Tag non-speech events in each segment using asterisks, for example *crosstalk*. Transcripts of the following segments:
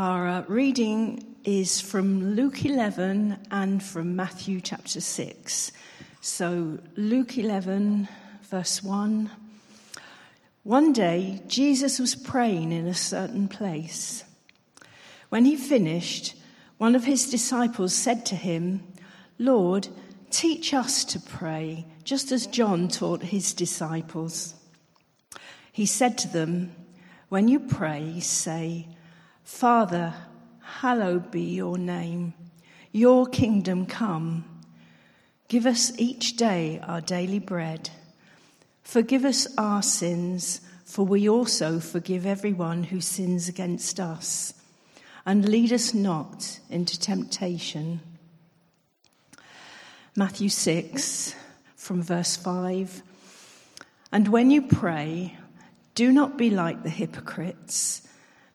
Our uh, reading is from Luke 11 and from Matthew chapter 6. So, Luke 11, verse 1. One day, Jesus was praying in a certain place. When he finished, one of his disciples said to him, Lord, teach us to pray, just as John taught his disciples. He said to them, When you pray, say, Father, hallowed be your name, your kingdom come. Give us each day our daily bread. Forgive us our sins, for we also forgive everyone who sins against us. And lead us not into temptation. Matthew 6, from verse 5. And when you pray, do not be like the hypocrites,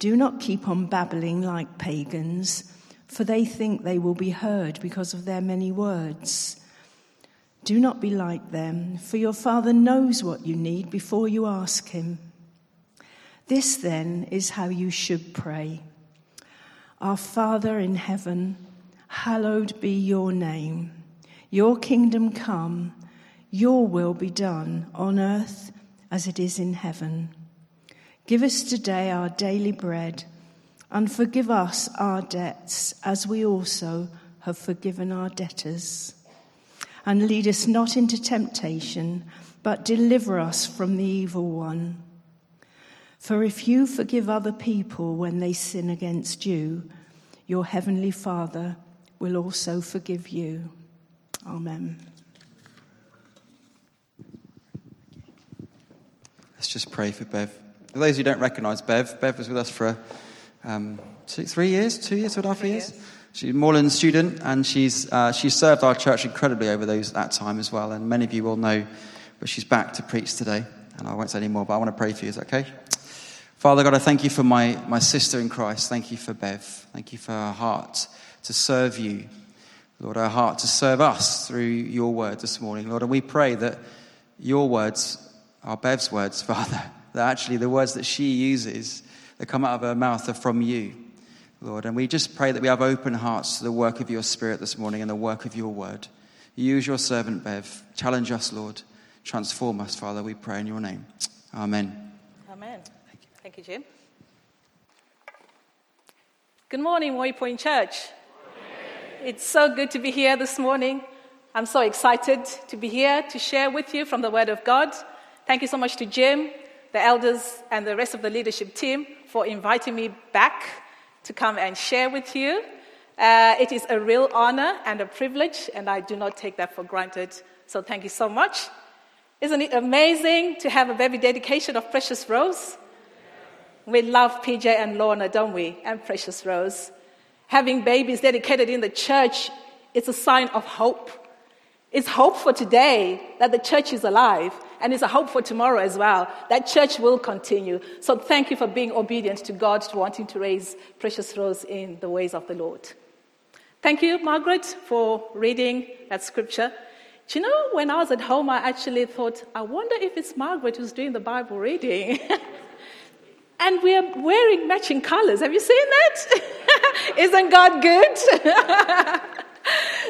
do not keep on babbling like pagans, for they think they will be heard because of their many words. Do not be like them, for your Father knows what you need before you ask Him. This then is how you should pray Our Father in heaven, hallowed be your name. Your kingdom come, your will be done on earth as it is in heaven. Give us today our daily bread, and forgive us our debts as we also have forgiven our debtors and lead us not into temptation, but deliver us from the evil one. For if you forgive other people when they sin against you, your heavenly Father will also forgive you. Amen. Let's just pray for Bev. For those who don't recognise Bev, Bev was with us for um, two, three years, two years, two and a half years. years. She's a Moorlands student, and she's, uh, she's served our church incredibly over those, that time as well. And many of you will know, but she's back to preach today. And I won't say any more, but I want to pray for you. Is that okay? Father God, I thank you for my, my sister in Christ. Thank you for Bev. Thank you for her heart to serve you. Lord, her heart to serve us through your word this morning. Lord, and we pray that your words are Bev's words, *laughs* Father. That actually the words that she uses that come out of her mouth are from you. Lord. And we just pray that we have open hearts to the work of your Spirit this morning and the work of your word. Use your servant, Bev. Challenge us, Lord. Transform us, Father, we pray in your name. Amen. Amen. Thank you, Thank you Jim. Good morning, Waypoint Church. It's so good to be here this morning. I'm so excited to be here to share with you from the Word of God. Thank you so much to Jim, the elders, and the rest of the leadership team for inviting me back to come and share with you. Uh, it is a real honor and a privilege, and I do not take that for granted. So thank you so much. Isn't it amazing to have a baby dedication of Precious Rose? We love PJ and Lorna, don't we? And Precious Rose. Having babies dedicated in the church is a sign of hope. It's hope for today that the church is alive and it's a hope for tomorrow as well. That church will continue. So thank you for being obedient to God, to wanting to raise Precious Rose in the ways of the Lord. Thank you, Margaret, for reading that scripture. Do you know, when I was at home, I actually thought, I wonder if it's Margaret who's doing the Bible reading. *laughs* and we are wearing matching colors. Have you seen that? *laughs* Isn't God good? *laughs*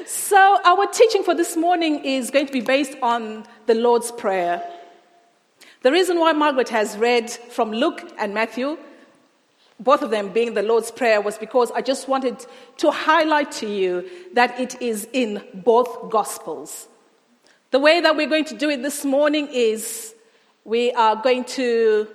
so, our teaching for this morning is going to be based on the Lord's Prayer. The reason why Margaret has read from Luke and Matthew, both of them being the Lord's Prayer, was because I just wanted to highlight to you that it is in both Gospels. The way that we're going to do it this morning is we are going to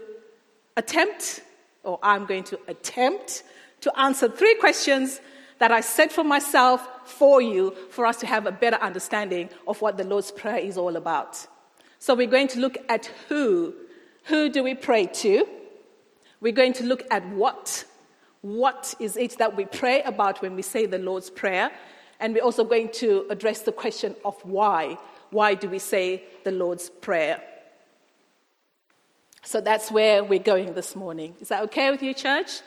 attempt, or I'm going to attempt, to answer three questions that I set for myself for you for us to have a better understanding of what the Lord's Prayer is all about. So we're going to look at who. Who do we pray to? We're going to look at what. what is it that we pray about when we say the Lord's Prayer. And we're also going to address the question of why. Why do we say the Lord's Prayer? So that's where we're going this morning. Is that okay with you, church?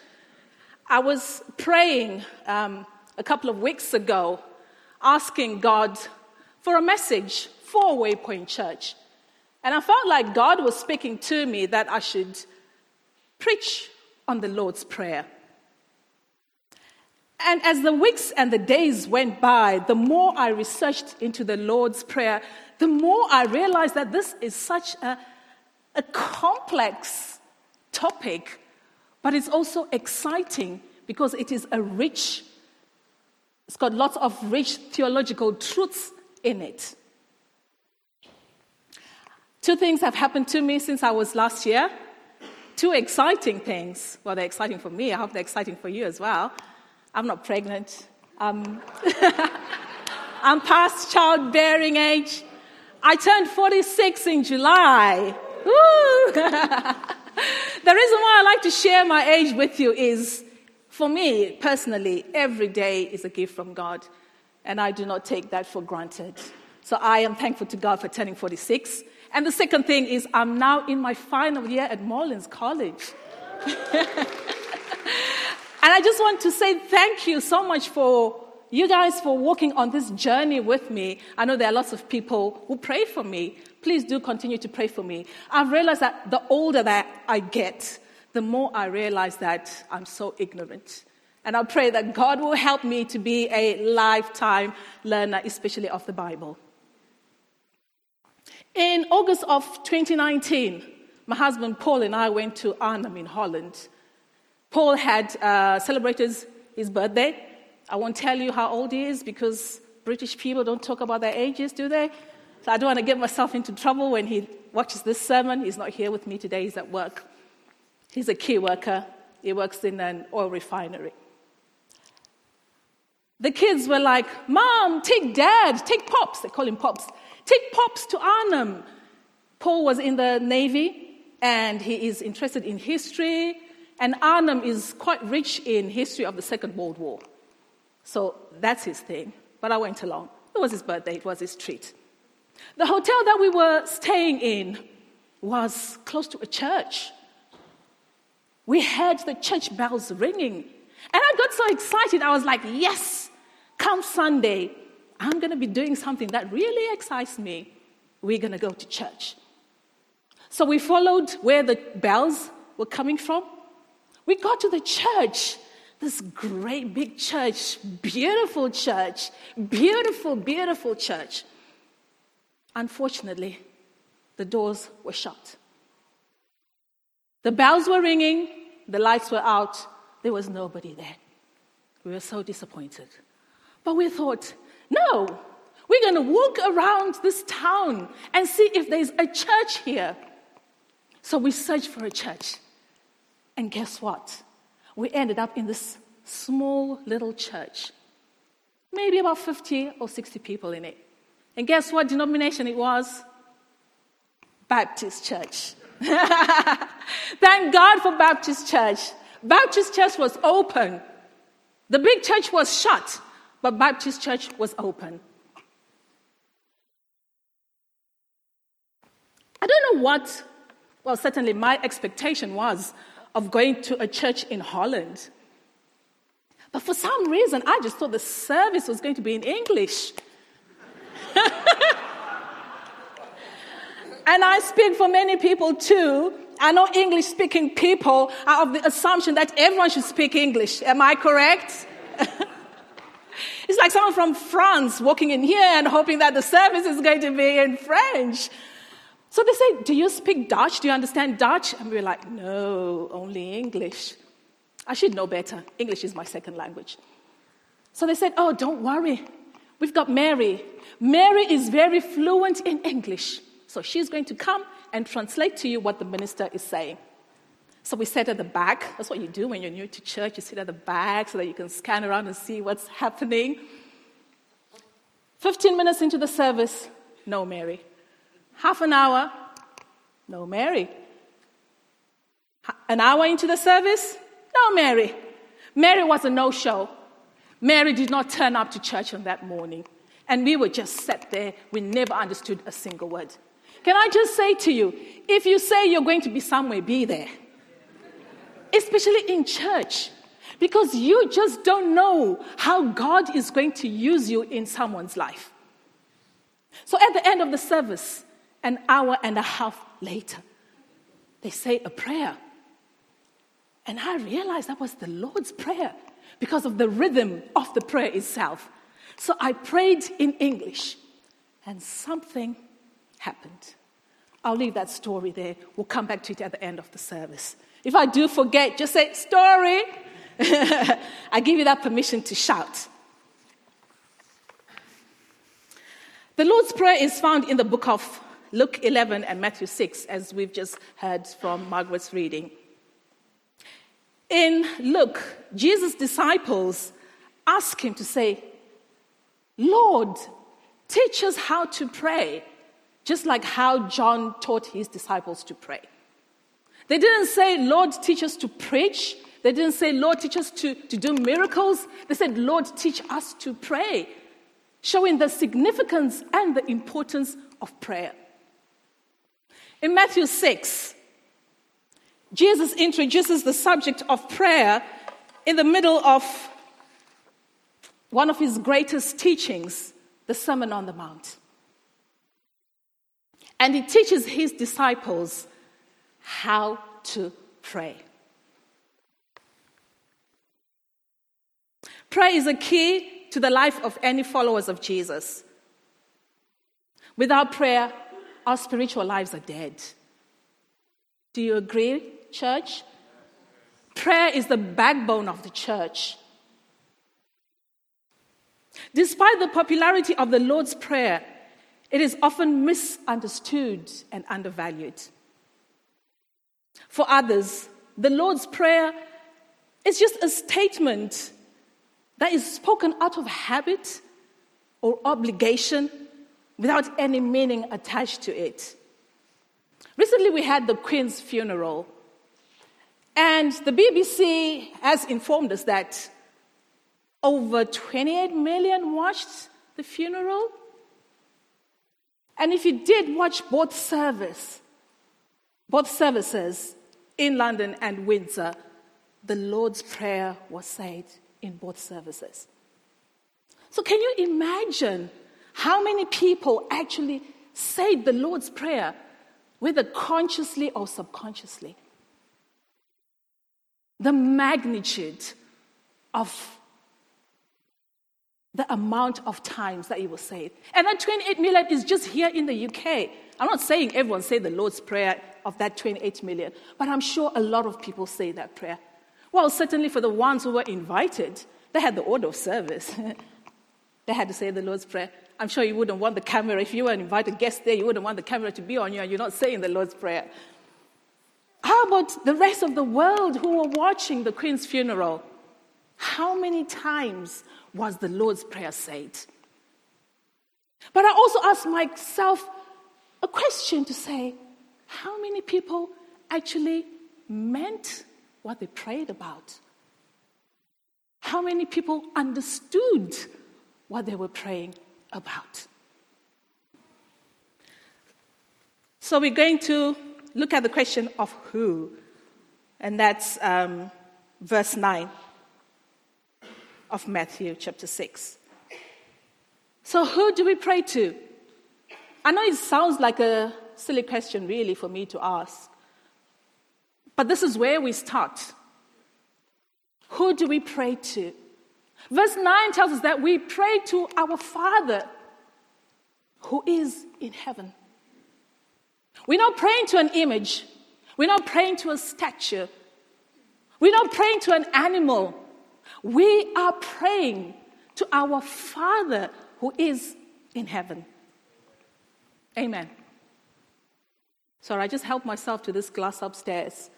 I was praying um, a couple of weeks ago, asking God for a message for Waypoint Church. And I felt like God was speaking to me that I should preach on the Lord's Prayer. And as the weeks and the days went by, the more I researched into the Lord's Prayer, the more I realized that this is such a, a complex topic, but it's also exciting because it is a rich, it's got lots of rich theological truths in it. Two things have happened to me since I was last year. Two exciting things. Well, they're exciting for me. I hope they're exciting for you as well. I'm not pregnant. Um, *laughs* I'm past childbearing age. I turned 46 in July. *laughs* the reason why I like to share my age with you is, for me personally, every day is a gift from God, and I do not take that for granted. So I am thankful to God for turning 46. And the second thing is, I'm now in my final year at Moorlands College. *laughs* And I just want to say thank you so much for you guys for walking on this journey with me. I know there are lots of people who pray for me. Please do continue to pray for me. I've realized that the older that I get, the more I realize that I'm so ignorant. And I pray that God will help me to be a lifetime learner, especially of the Bible. In August of 2019, my husband Paul and I went to Arnhem in Holland Paul had uh, celebrated his birthday. I won't tell you how old he is because British people don't talk about their ages, do they? So I don't want to get myself into trouble when he watches this sermon. He's not here with me today, he's at work. He's a key worker, he works in an oil refinery. The kids were like, Mom, take dad, take Pops. They call him Pops. Take Pops to Arnhem. Paul was in the Navy and he is interested in history and Arnhem is quite rich in history of the Second World War. So that's his thing. But I went along. It was his birthday, it was his treat. The hotel that we were staying in was close to a church. We heard the church bells ringing. And I got so excited. I was like, yes, come Sunday, I'm going to be doing something that really excites me. We're going to go to church. So we followed where the bells were coming from. We got to the church, this great big church, beautiful church, beautiful, beautiful church. Unfortunately, the doors were shut. The bells were ringing, the lights were out, there was nobody there. We were so disappointed. But we thought, no, we're going to walk around this town and see if there's a church here. So we searched for a church. And guess what? We ended up in this small little church, maybe about 50 or 60 people in it. And guess what denomination it was? Baptist Church. *laughs* Thank God for Baptist Church. Baptist Church was open. The big church was shut, but Baptist Church was open. I don't know what, well, certainly my expectation was of going to a church in Holland. But for some reason, I just thought the service was going to be in English. *laughs* and I speak for many people too. I know English speaking people are of the assumption that everyone should speak English. Am I correct? *laughs* it's like someone from France walking in here and hoping that the service is going to be in French. So they say, Do you speak Dutch? Do you understand Dutch? And we're like, No, only English. I should know better. English is my second language. So they said, Oh, don't worry. We've got Mary. Mary is very fluent in English. So she's going to come and translate to you what the minister is saying. So we sat at the back. That's what you do when you're new to church. You sit at the back so that you can scan around and see what's happening. 15 minutes into the service, no Mary. Half an hour, no Mary. An hour into the service, no Mary. Mary was a no show. Mary did not turn up to church on that morning. And we were just sat there. We never understood a single word. Can I just say to you, if you say you're going to be somewhere, be there. Especially in church. Because you just don't know how God is going to use you in someone's life. So at the end of the service, an hour and a half later, they say a prayer. And I realized that was the Lord's Prayer because of the rhythm of the prayer itself. So I prayed in English, and something happened. I'll leave that story there. We'll come back to it at the end of the service. If I do forget, just say, Story. *laughs* I give you that permission to shout. The Lord's Prayer is found in the book of Luke 11 and Matthew 6, as we've just heard from Margaret's reading. In Luke, Jesus' disciples ask him to say, Lord, teach us how to pray, just like how John taught his disciples to pray. They didn't say, Lord, teach us to preach. They didn't say, Lord, teach us to, to do miracles. They said, Lord, teach us to pray, showing the significance and the importance of prayer. In Matthew 6, Jesus introduces the subject of prayer in the middle of one of his greatest teachings, the Sermon on the Mount. And he teaches his disciples how to pray. Prayer is a key to the life of any followers of Jesus. Without prayer, our spiritual lives are dead. Do you agree, church? Prayer is the backbone of the church. Despite the popularity of the Lord's Prayer, it is often misunderstood and undervalued. For others, the Lord's Prayer is just a statement that is spoken out of habit or obligation without any meaning attached to it. Recently, we had the Queen's funeral, and the BBC has informed us that over 28 million watched the funeral. And if you did watch both service, both services in London and Windsor, the Lord's Prayer was said in both services. So, can you imagine how many people actually say the Lord's Prayer, whether consciously or subconsciously? The magnitude of the amount of times that you will say it. And that 28 million is just here in the UK. I'm not saying everyone say the Lord's Prayer of that 28 million, but I'm sure a lot of people say that prayer. Well, certainly for the ones who were invited, they had the order of service. *laughs* they had to say the Lord's Prayer. I'm sure you wouldn't want the camera, if you were an invited guest there, you wouldn't want the camera to be on you and you're not saying the Lord's Prayer. How about the rest of the world who were watching the Queen's funeral? How many times was the Lord's Prayer said? But I also ask myself a question to say how many people actually meant what they prayed about? How many people understood what they were praying about? So we're going to look at the question of who, and that's um, verse 9 of Matthew chapter 6. So, who do we pray to? I know it sounds like a silly question, really, for me to ask. But this is where we start. Who do we pray to? Verse 9 tells us that we pray to our Father who is in heaven. We're not praying to an image, we're not praying to a statue, we're not praying to an animal. We are praying to our Father who is in heaven. Amen. Sorry, I just helped myself to this glass upstairs.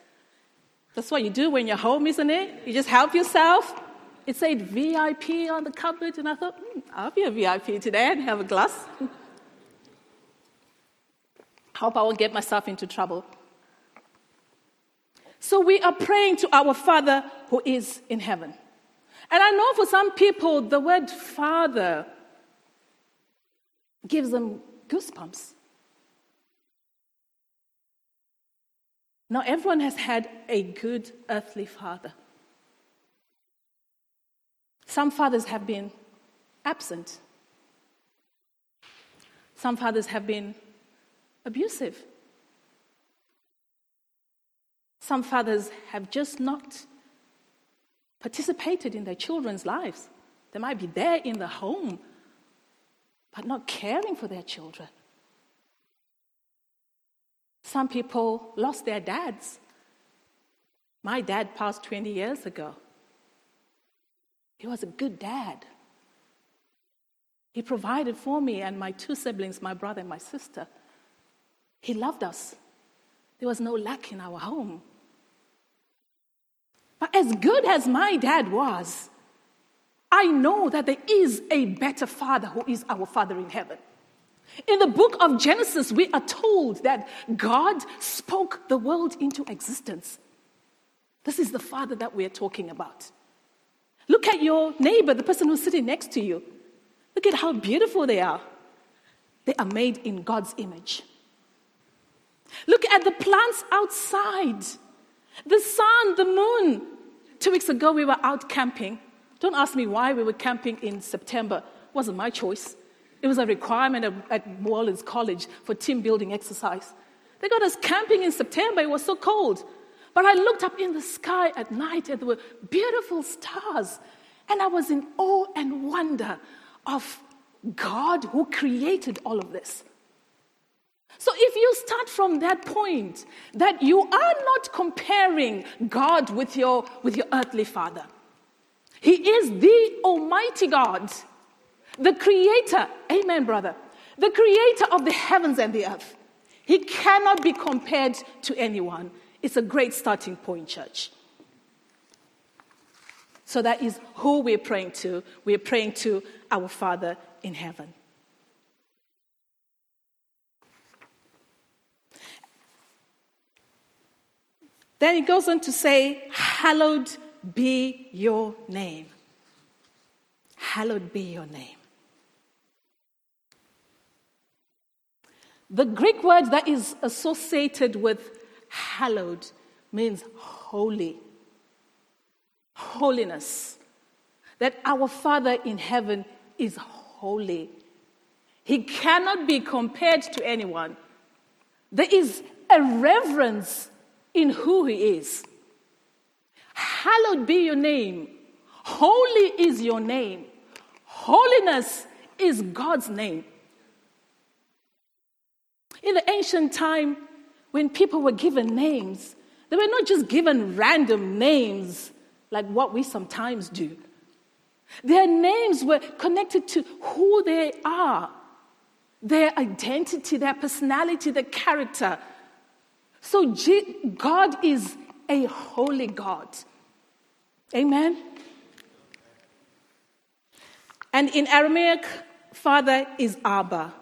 That's what you do when you're home, isn't it? You just help yourself. It said VIP on the cupboard, and I thought, hmm, I'll be a VIP today and have a glass. *laughs* Hope I won't get myself into trouble. So we are praying to our Father who is in heaven. And I know for some people, the word father gives them goosebumps. Now, everyone has had a good earthly father. Some fathers have been absent. Some fathers have been abusive. Some fathers have just not participated in their children's lives. They might be there in the home, but not caring for their children. Some people lost their dads. My dad passed 20 years ago. He was a good dad. He provided for me and my two siblings, my brother and my sister. He loved us. There was no lack in our home. But as good as my dad was, I know that there is a better father who is our Father in heaven. In the book of Genesis, we are told that God spoke the world into existence. This is the Father that we are talking about. Look at your neighbor, the person who's sitting next to you. Look at how beautiful they are. They are made in God's image. Look at the plants outside, the sun, the moon. Two weeks ago, we were out camping. Don't ask me why we were camping in September. It wasn't my choice. It was a requirement at Moorlands College for team building exercise. They got us camping in September. It was so cold. But I looked up in the sky at night and there were beautiful stars. And I was in awe and wonder of God who created all of this. So if you start from that point, that you are not comparing God with your, with your earthly father, He is the Almighty God, the creator. Amen, brother. The creator of the heavens and the earth. He cannot be compared to anyone. It's a great starting point, church. So that is who we're praying to. We're praying to our Father in heaven. Then he goes on to say, Hallowed be your name. Hallowed be your name. The Greek word that is associated with hallowed means holy, holiness. That our Father in heaven is holy. He cannot be compared to anyone. There is a reverence in who He is. Hallowed be your name. Holy is your name. Holiness is God's name. In the ancient time, when people were given names, they were not just given random names like what we sometimes do. Their names were connected to who they are, their identity, their personality, their character. So God is a holy God. Amen? And in Aramaic, Father is Abba.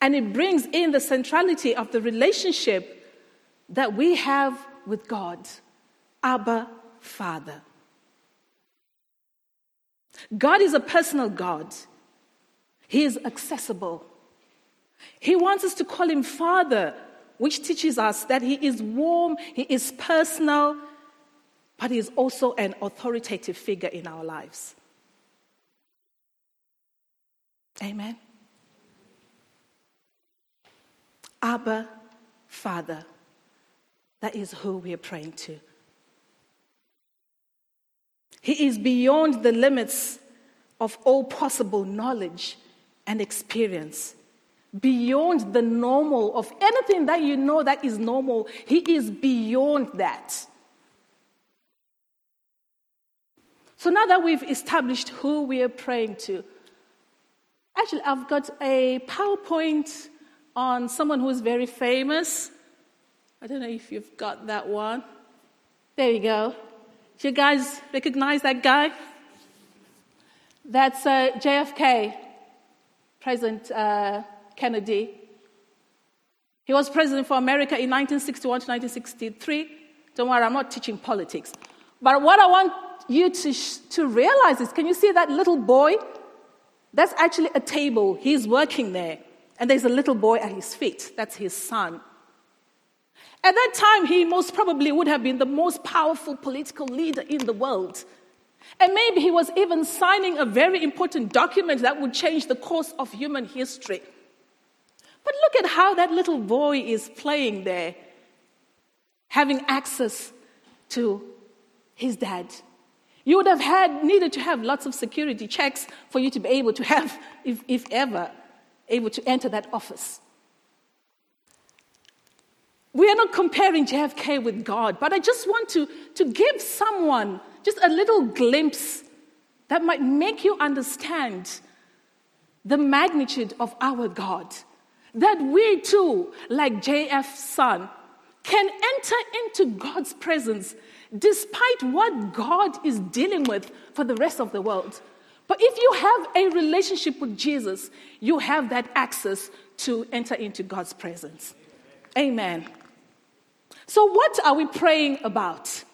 And it brings in the centrality of the relationship that we have with God. Abba, Father. God is a personal God. He is accessible. He wants us to call him Father, which teaches us that he is warm, he is personal, but he is also an authoritative figure in our lives. Amen. Abba, Father. That is who we are praying to. He is beyond the limits of all possible knowledge and experience, beyond the normal of anything that you know that is normal. He is beyond that. So now that we've established who we are praying to, actually, I've got a PowerPoint on someone who's very famous. I don't know if you've got that one. There you go. Do you guys recognize that guy? That's uh, JFK, President uh, Kennedy. He was president for America in 1961 to 1963. Don't worry, I'm not teaching politics. But what I want you to, sh- to realize is Can you see that little boy? That's actually a table. He's working there. And there's a little boy at his feet. That's his son. At that time, he most probably would have been the most powerful political leader in the world. And maybe he was even signing a very important document that would change the course of human history. But look at how that little boy is playing there, having access to his dad. You would have had needed to have lots of security checks for you to be able to have, if, if ever, able to enter that office. We are not comparing JFK with God, but I just want to, to give someone just a little glimpse that might make you understand the magnitude of our God. That we too, like JF's son, can enter into God's presence despite what God is dealing with for the rest of the world. But if you have a relationship with Jesus, you have that access to enter into God's presence. Amen. So, what are we praying about?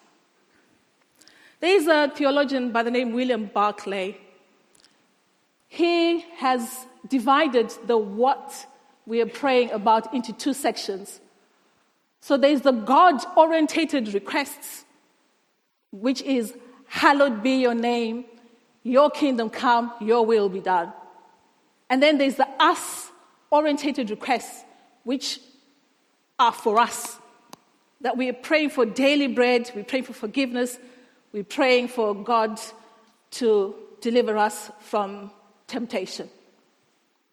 There is a theologian by the name William Barclay. He has divided the what we are praying about into two sections. So there's the God orientated requests, which is, Hallowed be your name, your kingdom come, your will be done. And then there's the us orientated requests, which are for us that we are praying for daily bread, we're praying for forgiveness, we're praying for God to deliver us from temptation.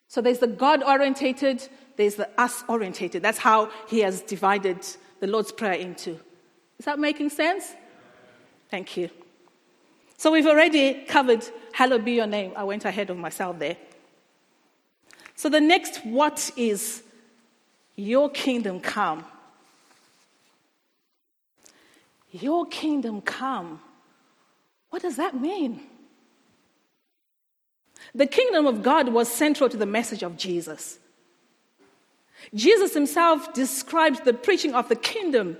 So there's the God orientated, there's the us orientated. That's how he has divided the Lord's Prayer into. Is that making sense? Thank you. So we've already covered Hallowed be your name. I went ahead of myself there. So the next what is your kingdom come? Your kingdom come. What does that mean? The kingdom of God was central to the message of Jesus. Jesus himself describes the preaching of the kingdom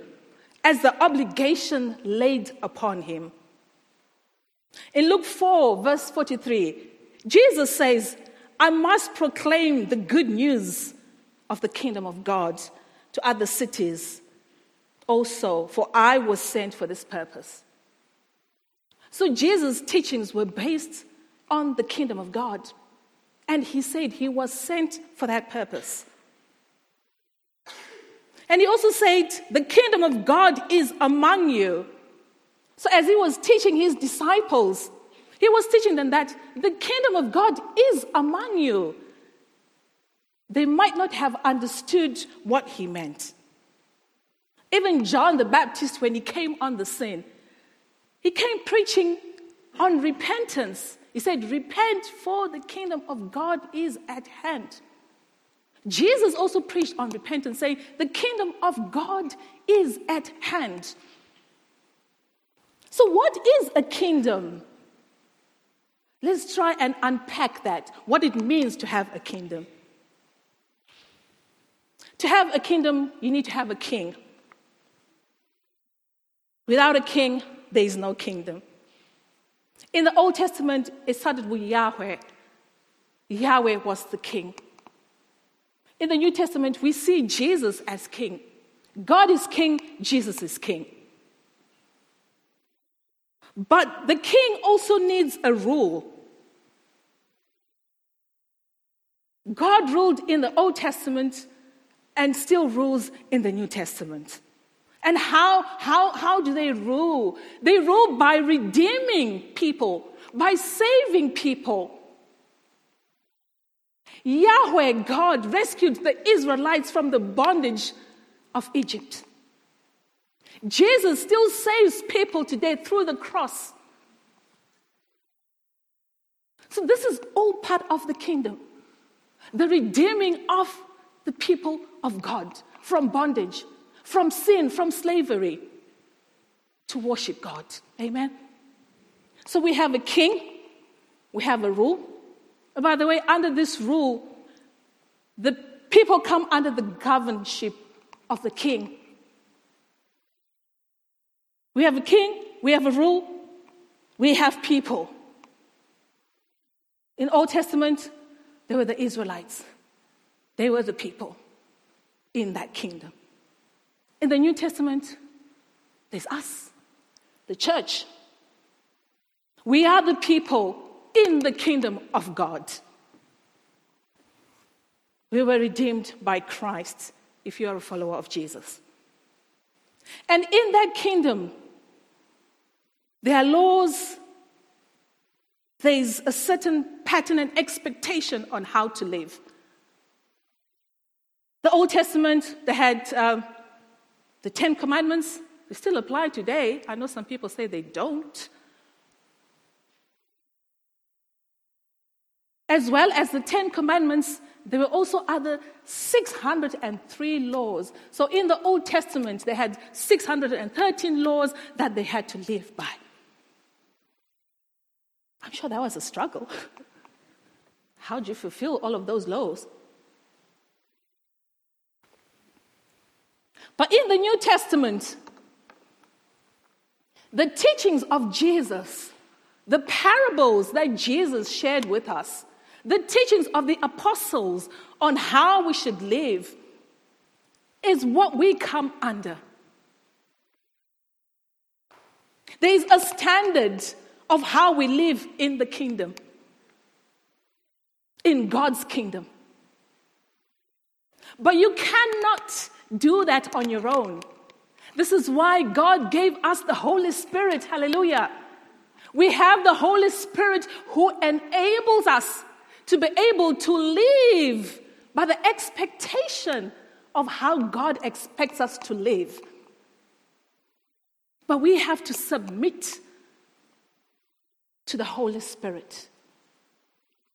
as the obligation laid upon him. In Luke 4, verse 43, Jesus says, I must proclaim the good news of the kingdom of God to other cities also, for I was sent for this purpose. So Jesus' teachings were based on the kingdom of God. And he said he was sent for that purpose. And he also said, The kingdom of God is among you. So, as he was teaching his disciples, he was teaching them that the kingdom of God is among you. They might not have understood what he meant. Even John the Baptist, when he came on the scene, he came preaching on repentance. He said, Repent, for the kingdom of God is at hand. Jesus also preached on repentance, saying, The kingdom of God is at hand. So, what is a kingdom? Let's try and unpack that, what it means to have a kingdom. To have a kingdom, you need to have a king. Without a king, there is no kingdom. In the Old Testament, it started with Yahweh. Yahweh was the king. In the New Testament, we see Jesus as king. God is king, Jesus is king. But the king also needs a rule. God ruled in the Old Testament and still rules in the New Testament. And how, how, how do they rule? They rule by redeeming people, by saving people. Yahweh, God, rescued the Israelites from the bondage of Egypt. Jesus still saves people today through the cross. So, this is all part of the kingdom the redeeming of the people of God from bondage from sin, from slavery, to worship God. Amen. So we have a king, we have a rule. And by the way, under this rule, the people come under the governorship of the king. We have a king, we have a rule, we have people. In Old Testament, they were the Israelites. They were the people in that kingdom. In the New Testament, there's us, the church. We are the people in the kingdom of God. We were redeemed by Christ if you are a follower of Jesus. And in that kingdom, there are laws, there's a certain pattern and expectation on how to live. The Old Testament, they had um, the Ten Commandments, they still apply today. I know some people say they don't. As well as the Ten Commandments, there were also other 603 laws. So in the Old Testament, they had 613 laws that they had to live by. I'm sure that was a struggle. *laughs* How do you fulfill all of those laws? But in the New Testament, the teachings of Jesus, the parables that Jesus shared with us, the teachings of the apostles on how we should live is what we come under. There is a standard of how we live in the kingdom, in God's kingdom. But you cannot do that on your own. This is why God gave us the Holy Spirit. Hallelujah. We have the Holy Spirit who enables us to be able to live by the expectation of how God expects us to live. But we have to submit to the Holy Spirit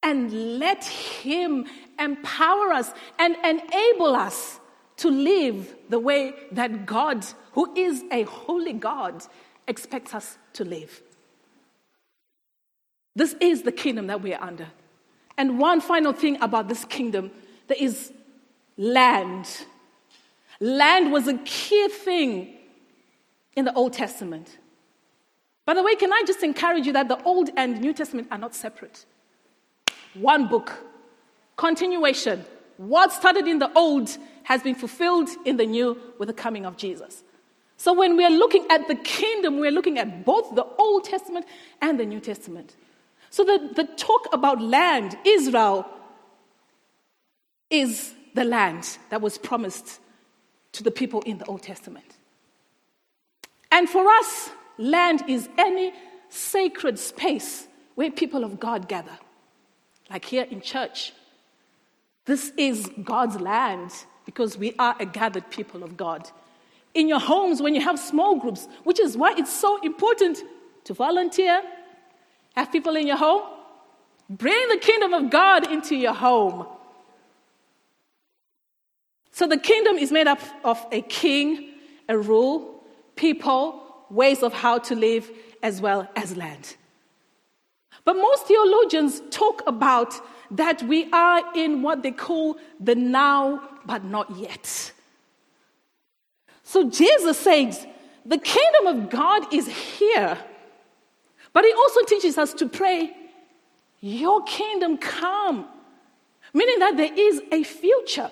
and let Him empower us and enable us to live the way that God, who is a holy God, expects us to live. This is the kingdom that we are under. And one final thing about this kingdom there is land. Land was a key thing in the Old Testament. By the way, can I just encourage you that the Old and New Testament are not separate? One book, continuation. What started in the Old has been fulfilled in the New with the coming of Jesus. So when we are looking at the kingdom, we're looking at both the Old Testament and the New Testament. So the, the talk about land, Israel is the land that was promised to the people in the Old Testament. And for us, land is any sacred space where people of God gather. Like here in church, this is God's land because we are a gathered people of God. In your homes, when you have small groups, which is why it's so important to volunteer, have people in your home? Bring the kingdom of God into your home. So the kingdom is made up of a king, a rule, people, ways of how to live, as well as land. But most theologians talk about that we are in what they call the now, but not yet. So Jesus says, the kingdom of God is here. But he also teaches us to pray, Your kingdom come, meaning that there is a future.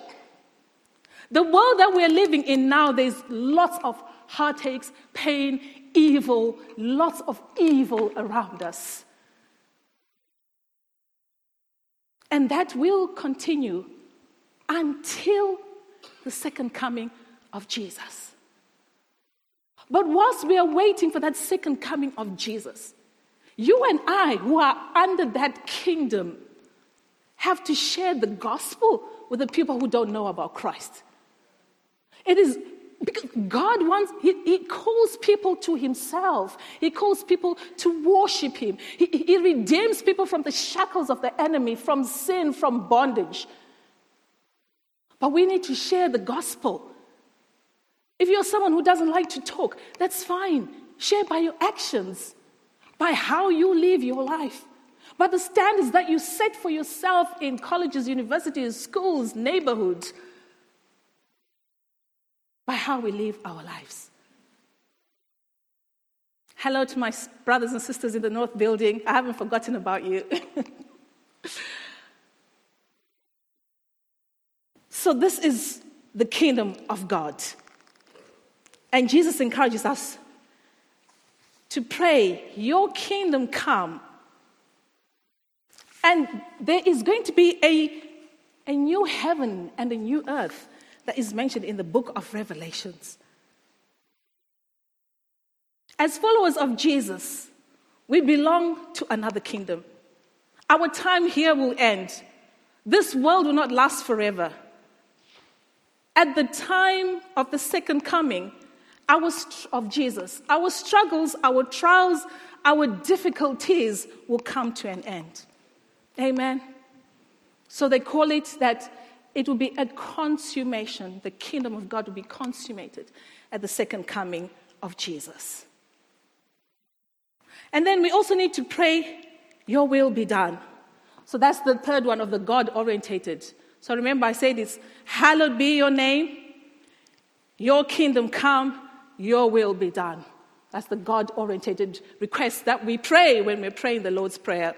The world that we're living in now, there's lots of heartaches, pain, evil, lots of evil around us. And that will continue until the second coming of Jesus. But whilst we are waiting for that second coming of Jesus, you and I, who are under that kingdom, have to share the gospel with the people who don't know about Christ. It is because God wants, he, he, calls people to Himself. He calls people to worship Him. He, he redeems people from the shackles of the enemy, from sin, from bondage. But we need to share the gospel. If you're someone who doesn't like to talk, that's fine. Share by your actions by how you live your life, by the standards that you set for yourself in colleges, universities, schools, neighborhoods, by how we live our lives. Hello to my brothers and sisters in the North Building. I haven't forgotten about you. *laughs* so, this is the kingdom of God. And Jesus encourages us to pray, Your kingdom come. And there is going to be a, a new heaven and a new earth that is mentioned in the book of Revelations. As followers of Jesus, we belong to another kingdom. Our time here will end. This world will not last forever. At the time of the second coming our, of Jesus, our struggles, our trials, our difficulties will come to an end. Amen. So they call it that it will be a consummation. The kingdom of God will be consummated at the second coming of Jesus. And then we also need to pray, Your will be done. So that's the third one of the God orientated. So remember, I said it's hallowed be your name, your kingdom come, your will be done. That's the God orientated request that we pray when we're praying the Lord's Prayer.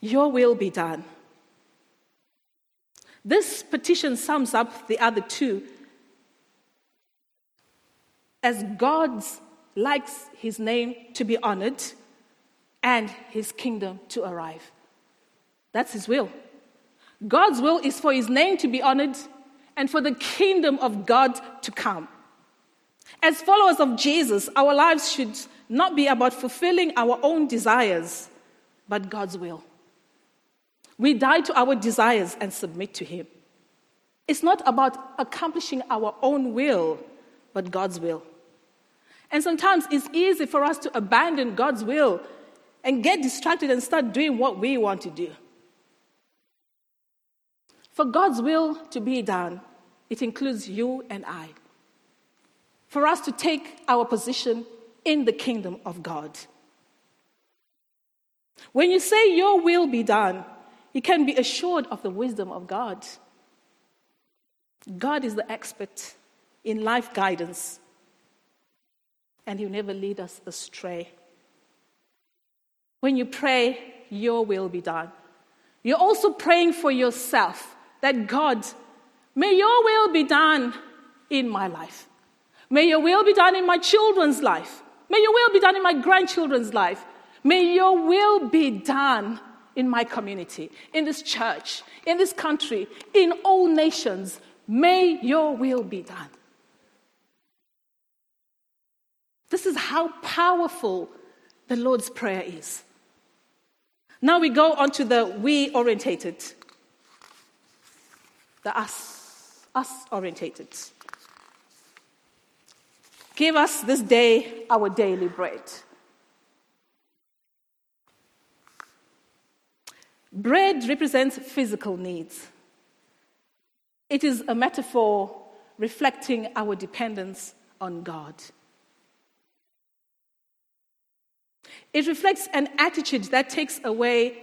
Your will be done. This petition sums up the other two as God likes his name to be honored and his kingdom to arrive. That's his will. God's will is for his name to be honored and for the kingdom of God to come. As followers of Jesus, our lives should not be about fulfilling our own desires, but God's will. We die to our desires and submit to Him. It's not about accomplishing our own will, but God's will. And sometimes it's easy for us to abandon God's will and get distracted and start doing what we want to do. For God's will to be done, it includes you and I. For us to take our position in the kingdom of God. When you say, Your will be done, you can be assured of the wisdom of God. God is the expert in life guidance and He'll never lead us astray. When you pray, Your will be done. You're also praying for yourself that God, may Your will be done in my life. May Your will be done in my children's life. May Your will be done in my grandchildren's life. May Your will be done in my community, in this church, in this country, in all nations. May Your will be done. This is how powerful the Lord's Prayer is. Now we go on to the we orientated, the us, us orientated. Give us this day our daily bread. Bread represents physical needs. It is a metaphor reflecting our dependence on God. It reflects an attitude that takes away,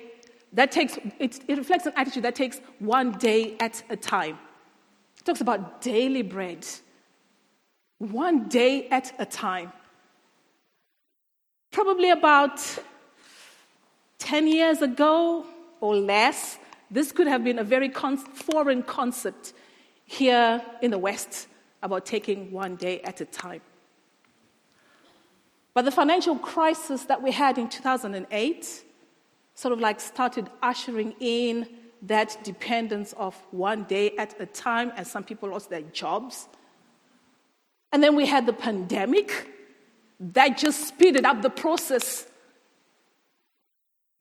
that takes, it, it reflects an attitude that takes one day at a time. It talks about daily bread, one day at a time. Probably about 10 years ago or less, this could have been a very con- foreign concept here in the West about taking one day at a time. But the financial crisis that we had in 2008 sort of like started ushering in that dependence of one day at a time, and some people lost their jobs. And then we had the pandemic that just speeded up the process.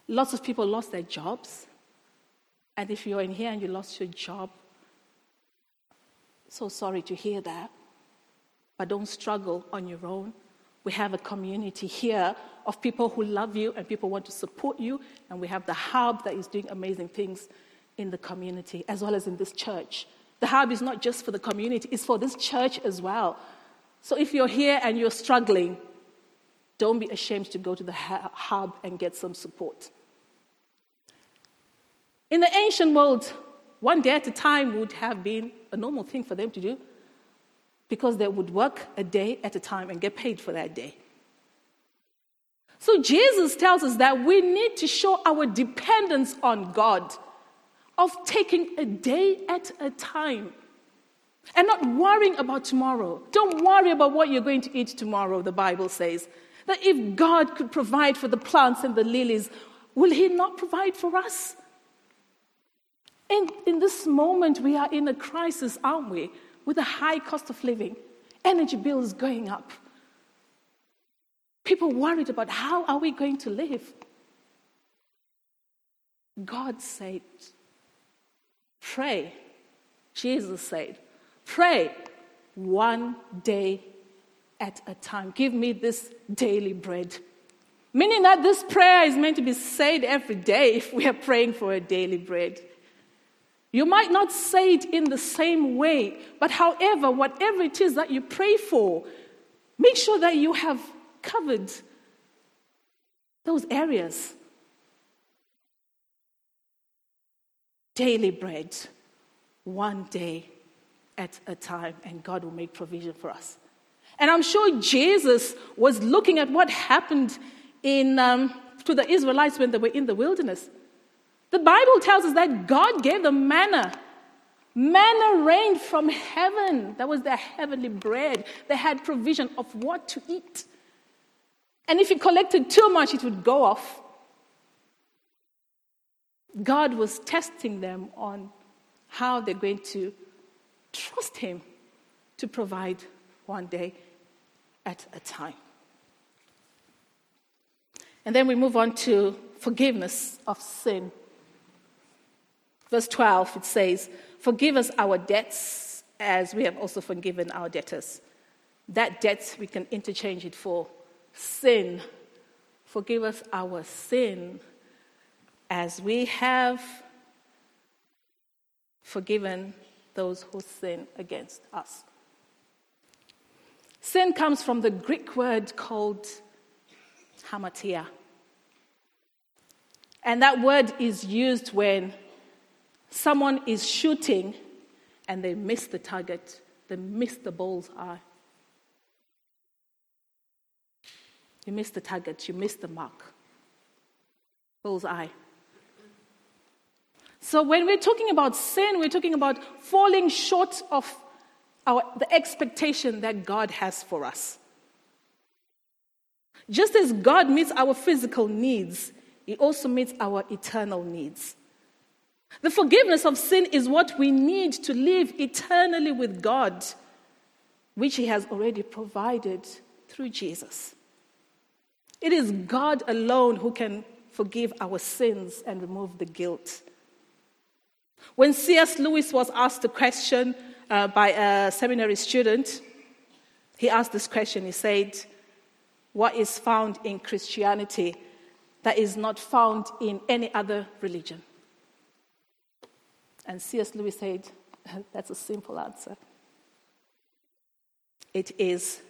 Lots of people lost their jobs. And if you're in here and you lost your job, so sorry to hear that. But don't struggle on your own. We have a community here of people who love you and people want to support you. And we have the hub that is doing amazing things in the community as well as in this church. The hub is not just for the community, it's for this church as well. So if you're here and you're struggling, don't be ashamed to go to the hub and get some support. In the ancient world, one day at a time would have been a normal thing for them to do. because they would work a day at a time and get paid for that day. So Jesus tells us that we need to show our dependence on God of taking a day at a time and not worrying about tomorrow. Don't worry about what you're going to eat tomorrow, the Bible says. That if God could provide for the plants and the lilies, will He not provide for us? And in this moment, we are in a crisis, aren't we? With a high cost of living, energy bills going up. People worried about how are we going to live? God said, pray. Jesus said, pray one day at a time. Give me this daily bread. Meaning that this prayer is meant to be said every day if we are praying for a daily bread. You might not say it in the same way, but however, whatever it is that you pray for, make sure that you have covered those areas. Daily bread, one day at a time, and God will make provision for us. And I'm sure Jesus was looking at what happened in, um, to the Israelites when they were in the wilderness. The Bible tells us that God gave them manna. Manna rained from heaven. That was their heavenly bread. They had provision of what to eat. And if you collected too much, it would go off. God was testing them on how they're going to trust Him to provide one day at a time. And then we move on to forgiveness of sin. Verse 12, it says, Forgive us our debts as we have also forgiven our debtors. That debt we can interchange it for sin. Forgive us our sin as we have forgiven those who sin against us. Sin comes from the Greek word called hamartia. And that word is used when someone is shooting and they miss the target, they miss the bull's eye. You miss the target, you miss the mark. Bull's eye. So when we're talking about sin, we're talking about falling short of our, the expectation that God has for us. Just as God meets our physical needs, He also meets our eternal needs. The forgiveness of sin is what we need to live eternally with God, which He has already provided through Jesus. It is God alone who can forgive our sins and remove the guilt. When C.S. Lewis was asked a question uh, by a seminary student, he asked this question. He said, What is found in Christianity that is not found in any other religion? And C.S. Lewis said, *laughs* That's a simple answer. It is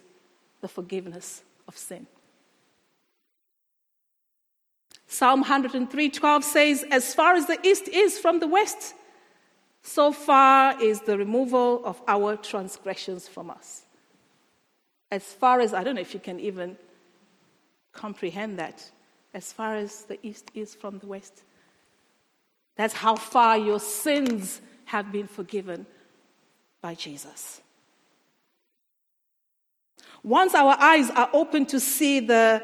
the forgiveness of sin. Psalm 103:12 says, As far as the east is from the west, so far is the removal of our transgressions from us. As far as, I don't know if you can even comprehend that, as far as the east is from the west. That's how far your sins have been forgiven by Jesus. Once our eyes are open to see the,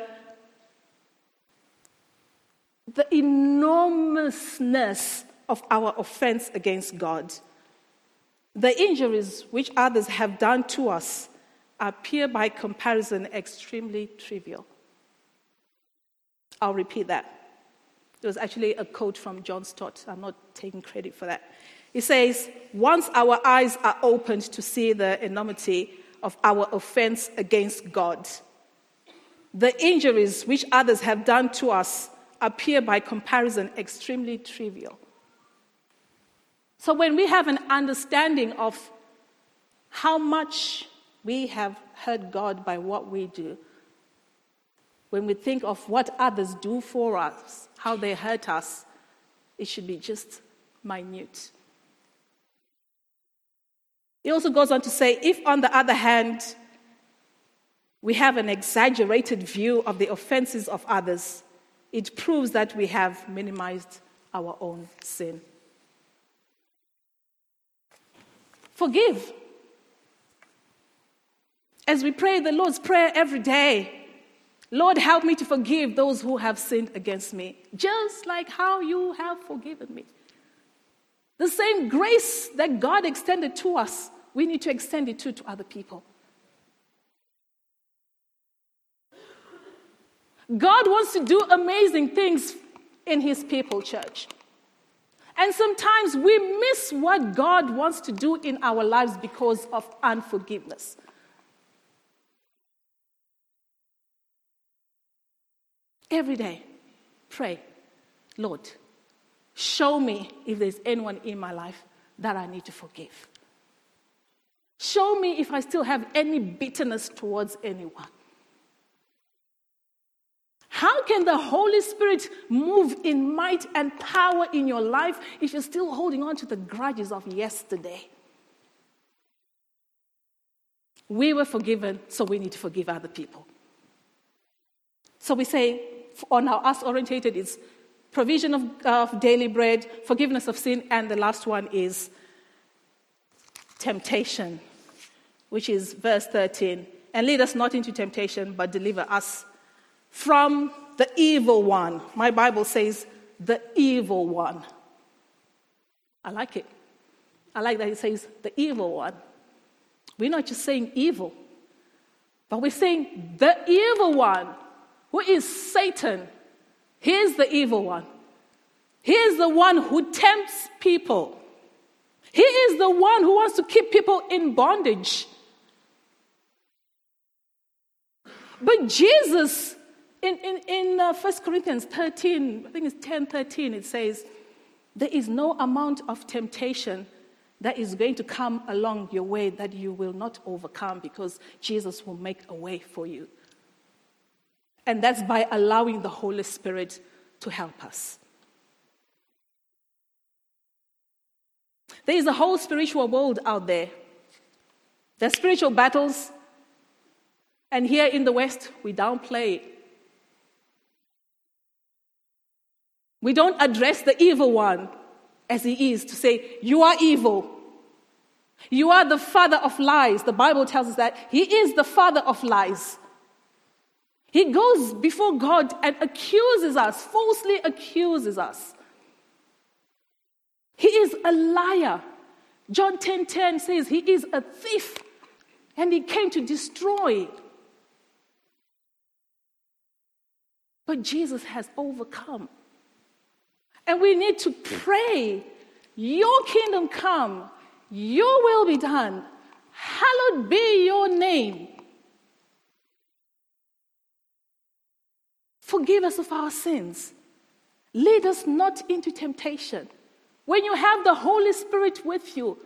the enormousness of our offense against God, the injuries which others have done to us appear by comparison extremely trivial. I'll repeat that. It was actually a quote from John Stott. I'm not taking credit for that. He says, Once our eyes are opened to see the enormity of our offense against God, the injuries which others have done to us appear by comparison extremely trivial. So when we have an understanding of how much we have hurt God by what we do, when we think of what others do for us, how they hurt us, it should be just minute. He also goes on to say if, on the other hand, we have an exaggerated view of the offenses of others, it proves that we have minimized our own sin. Forgive. As we pray the Lord's Prayer every day, Lord, help me to forgive those who have sinned against me, just like how you have forgiven me. The same grace that God extended to us, we need to extend it to, to other people. God wants to do amazing things in His people, church. And sometimes we miss what God wants to do in our lives because of unforgiveness. Every day, pray, Lord, show me if there's anyone in my life that I need to forgive. Show me if I still have any bitterness towards anyone. How can the Holy Spirit move in might and power in your life if you're still holding on to the grudges of yesterday? We were forgiven, so we need to forgive other people. So we say, on our us orientated, is provision of, of daily bread, forgiveness of sin, and the last one is temptation, which is verse 13. And lead us not into temptation, but deliver us from the evil one. My Bible says, the evil one. I like it. I like that it says, the evil one. We're not just saying evil, but we're saying the evil one, who is Satan. He is the evil one. He is the one who tempts people. He is the one who wants to keep people in bondage. But Jesus in, in, in uh, 1 Corinthians 13, I think it's 10 13, it says, There is no amount of temptation that is going to come along your way that you will not overcome because Jesus will make a way for you. And that's by allowing the Holy Spirit to help us. There is a whole spiritual world out there. There are spiritual battles, and here in the West, we downplay it. We don't address the evil one as he is to say, You are evil. You are the father of lies. The Bible tells us that he is the father of lies. He goes before God and accuses us, falsely accuses us. He is a liar. John 10:10 10, 10 says he is a thief and he came to destroy. But Jesus has overcome. And we need to pray, Your kingdom come, Your will be done, hallowed be Your name. Forgive us of our sins. Lead us not into temptation. When you have the Holy Spirit with you,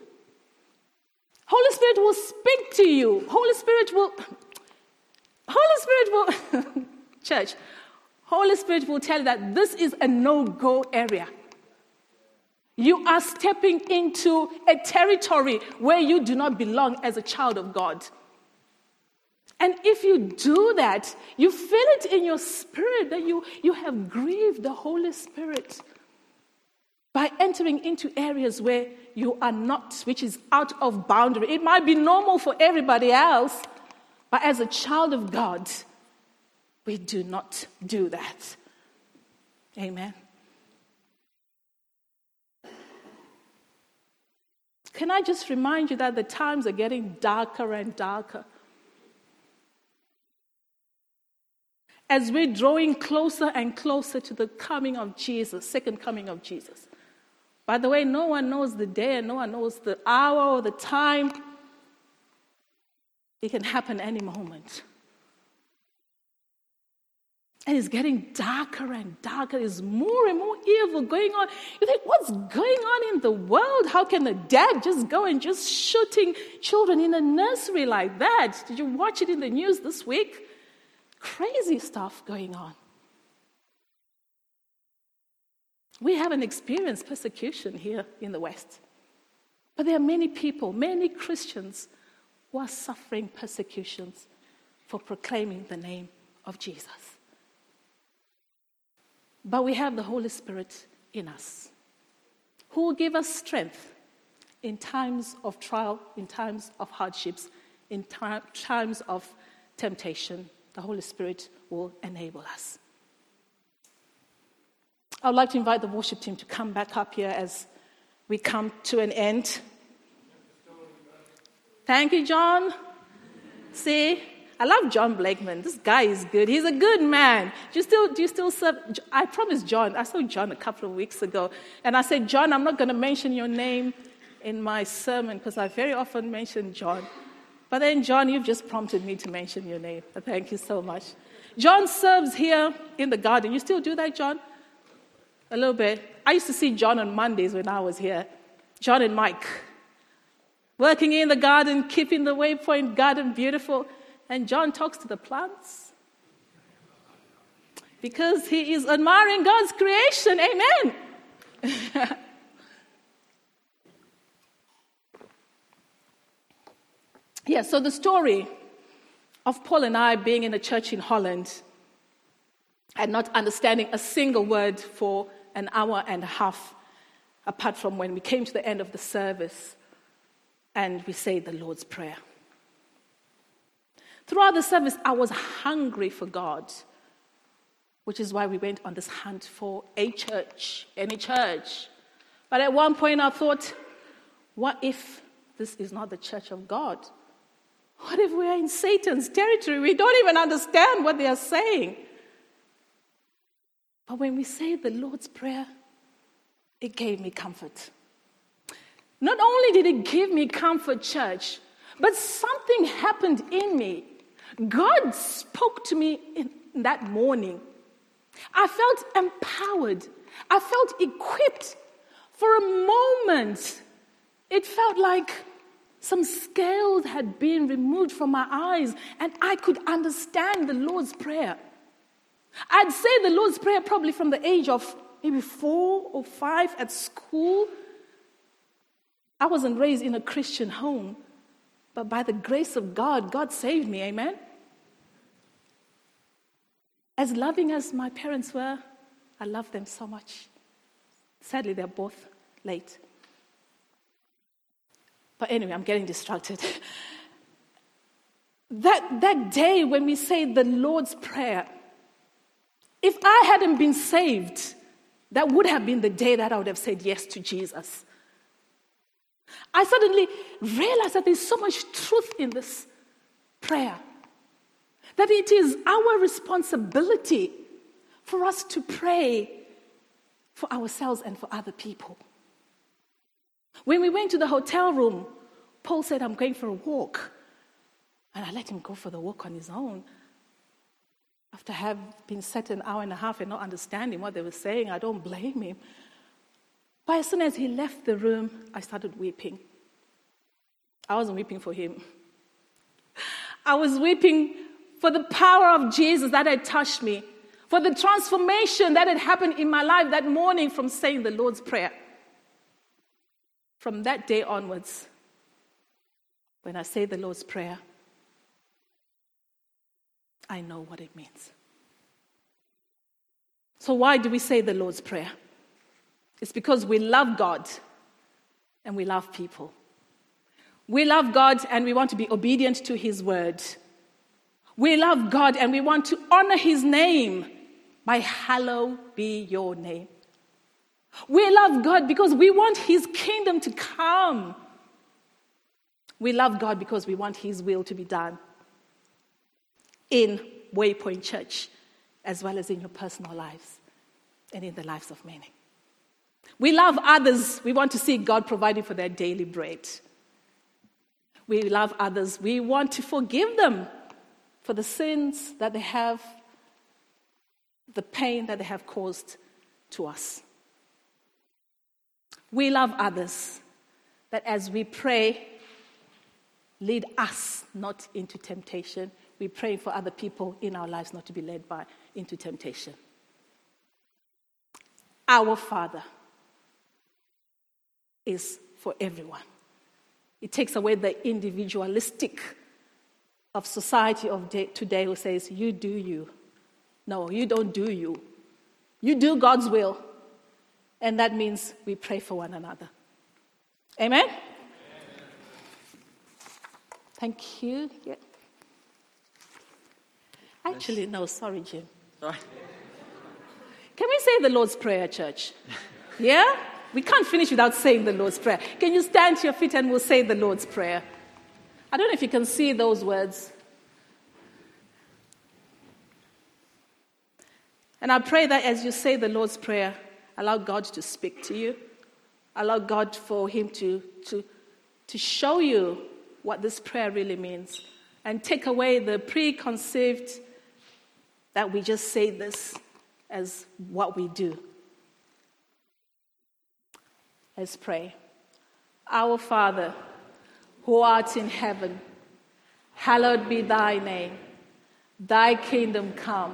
Holy Spirit will speak to you. Holy Spirit will, *clears throat* Holy Spirit will, *laughs* church, Holy Spirit will tell you that this is a no go area. You are stepping into a territory where you do not belong as a child of God. And if you do that, you feel it in your spirit that you, you have grieved the Holy Spirit by entering into areas where you are not, which is out of boundary. It might be normal for everybody else, but as a child of God, we do not do that. Amen. Can I just remind you that the times are getting darker and darker? As we're drawing closer and closer to the coming of Jesus, second coming of Jesus. By the way, no one knows the day and no one knows the hour or the time. It can happen any moment. And it's getting darker and darker. There's more and more evil going on. You think, what's going on in the world? How can a dad just go and just shooting children in a nursery like that? Did you watch it in the news this week? Crazy stuff going on. We haven't experienced persecution here in the West. But there are many people, many Christians, who are suffering persecutions for proclaiming the name of Jesus. But we have the Holy Spirit in us who will give us strength in times of trial, in times of hardships, in times of temptation. The Holy Spirit will enable us. I would like to invite the worship team to come back up here as we come to an end. Thank you, John. See, I love John Blakeman. This guy is good. He's a good man. Do you still, do you still serve? I promised John. I saw John a couple of weeks ago, and I said, John, I'm not going to mention your name in my sermon because I very often mention John. But then, John, you've just prompted me to mention your name. Thank you so much. John serves here in the garden. You still do that, John? A little bit. I used to see John on Mondays when I was here. John and Mike. Working in the garden, keeping the waypoint garden beautiful. And John talks to the plants. Because he is admiring God's creation. Amen. *laughs* yeah, so the story of Paul and I being in a church in Holland and not understanding a single word for an hour and a half, apart from when we came to the end of the service and we say the Lord's Prayer. Throughout the service, I was hungry for God, which is why we went on this hunt for a church, any church. But at one point, I thought, what if this is not the church of God? What if we are in Satan's territory? We don't even understand what they are saying. But when we say the Lord's Prayer, it gave me comfort. Not only did it give me comfort, church, but something happened in me. God spoke to me in that morning. I felt empowered. I felt equipped. For a moment, it felt like some scales had been removed from my eyes and I could understand the Lord's Prayer. I'd say the Lord's Prayer probably from the age of maybe four or five at school. I wasn't raised in a Christian home, but by the grace of God, God saved me. Amen? As loving as my parents were, I love them so much. Sadly, they're both late. But anyway, I'm getting distracted. that, that day when we say the Lord's Prayer, if I hadn't been saved, that would have been the day that I would have said yes to Jesus. I suddenly realized that there's so much truth in this prayer. That it is our responsibility for us to pray for ourselves and for other people. When we went to the hotel room, Paul said, I'm going for a walk. And I let him go for the walk on his own. After having been set an hour and a half and not understanding what they were saying, I don't blame him. But as soon as he left the room, I started weeping. I wasn't weeping for him. I was weeping for the power of Jesus that had touched me, for the transformation that had happened in my life that morning from saying the Lord's Prayer. From that day onwards, when I say the Lord's Prayer, I know what it means. So, why do we say the Lord's Prayer? It's because we love God and we love people. We love God and we want to be obedient to His word. We love God and we want to honor His name by hallow be your name. We love God because we want His kingdom to come. We love God because we want His will to be done in Waypoint Church, as well as in your personal lives and in the lives of many. We love others. We want to see God providing for their daily bread. We love others. We want to forgive them for the sins that they have, the pain that they have caused to us. We love others that as we pray, lead us not into temptation. We pray for other people in our lives not to be led by into temptation. Our Father is for everyone. It takes away the individualistic of society of today who says, You do you. No, you don't do you. You do God's will. And that means we pray for one another. Amen? Amen. Thank you. Yeah. Actually, no, sorry, Jim. Sorry. Can we say the Lord's Prayer, church? *laughs* Yeah? We can't finish without saying the Lord's Prayer. Can you stand to your feet and we'll say the Lord's Prayer? I don't know if you can see those words. And I pray that as you say the Lord's Prayer, allow God to speak to you. Allow God for Him to, to, to show you what this prayer really means and take away the preconceived that we just say this as what we do. Let's pray. Our Father, who art in heaven, hallowed be thy name. Thy kingdom come.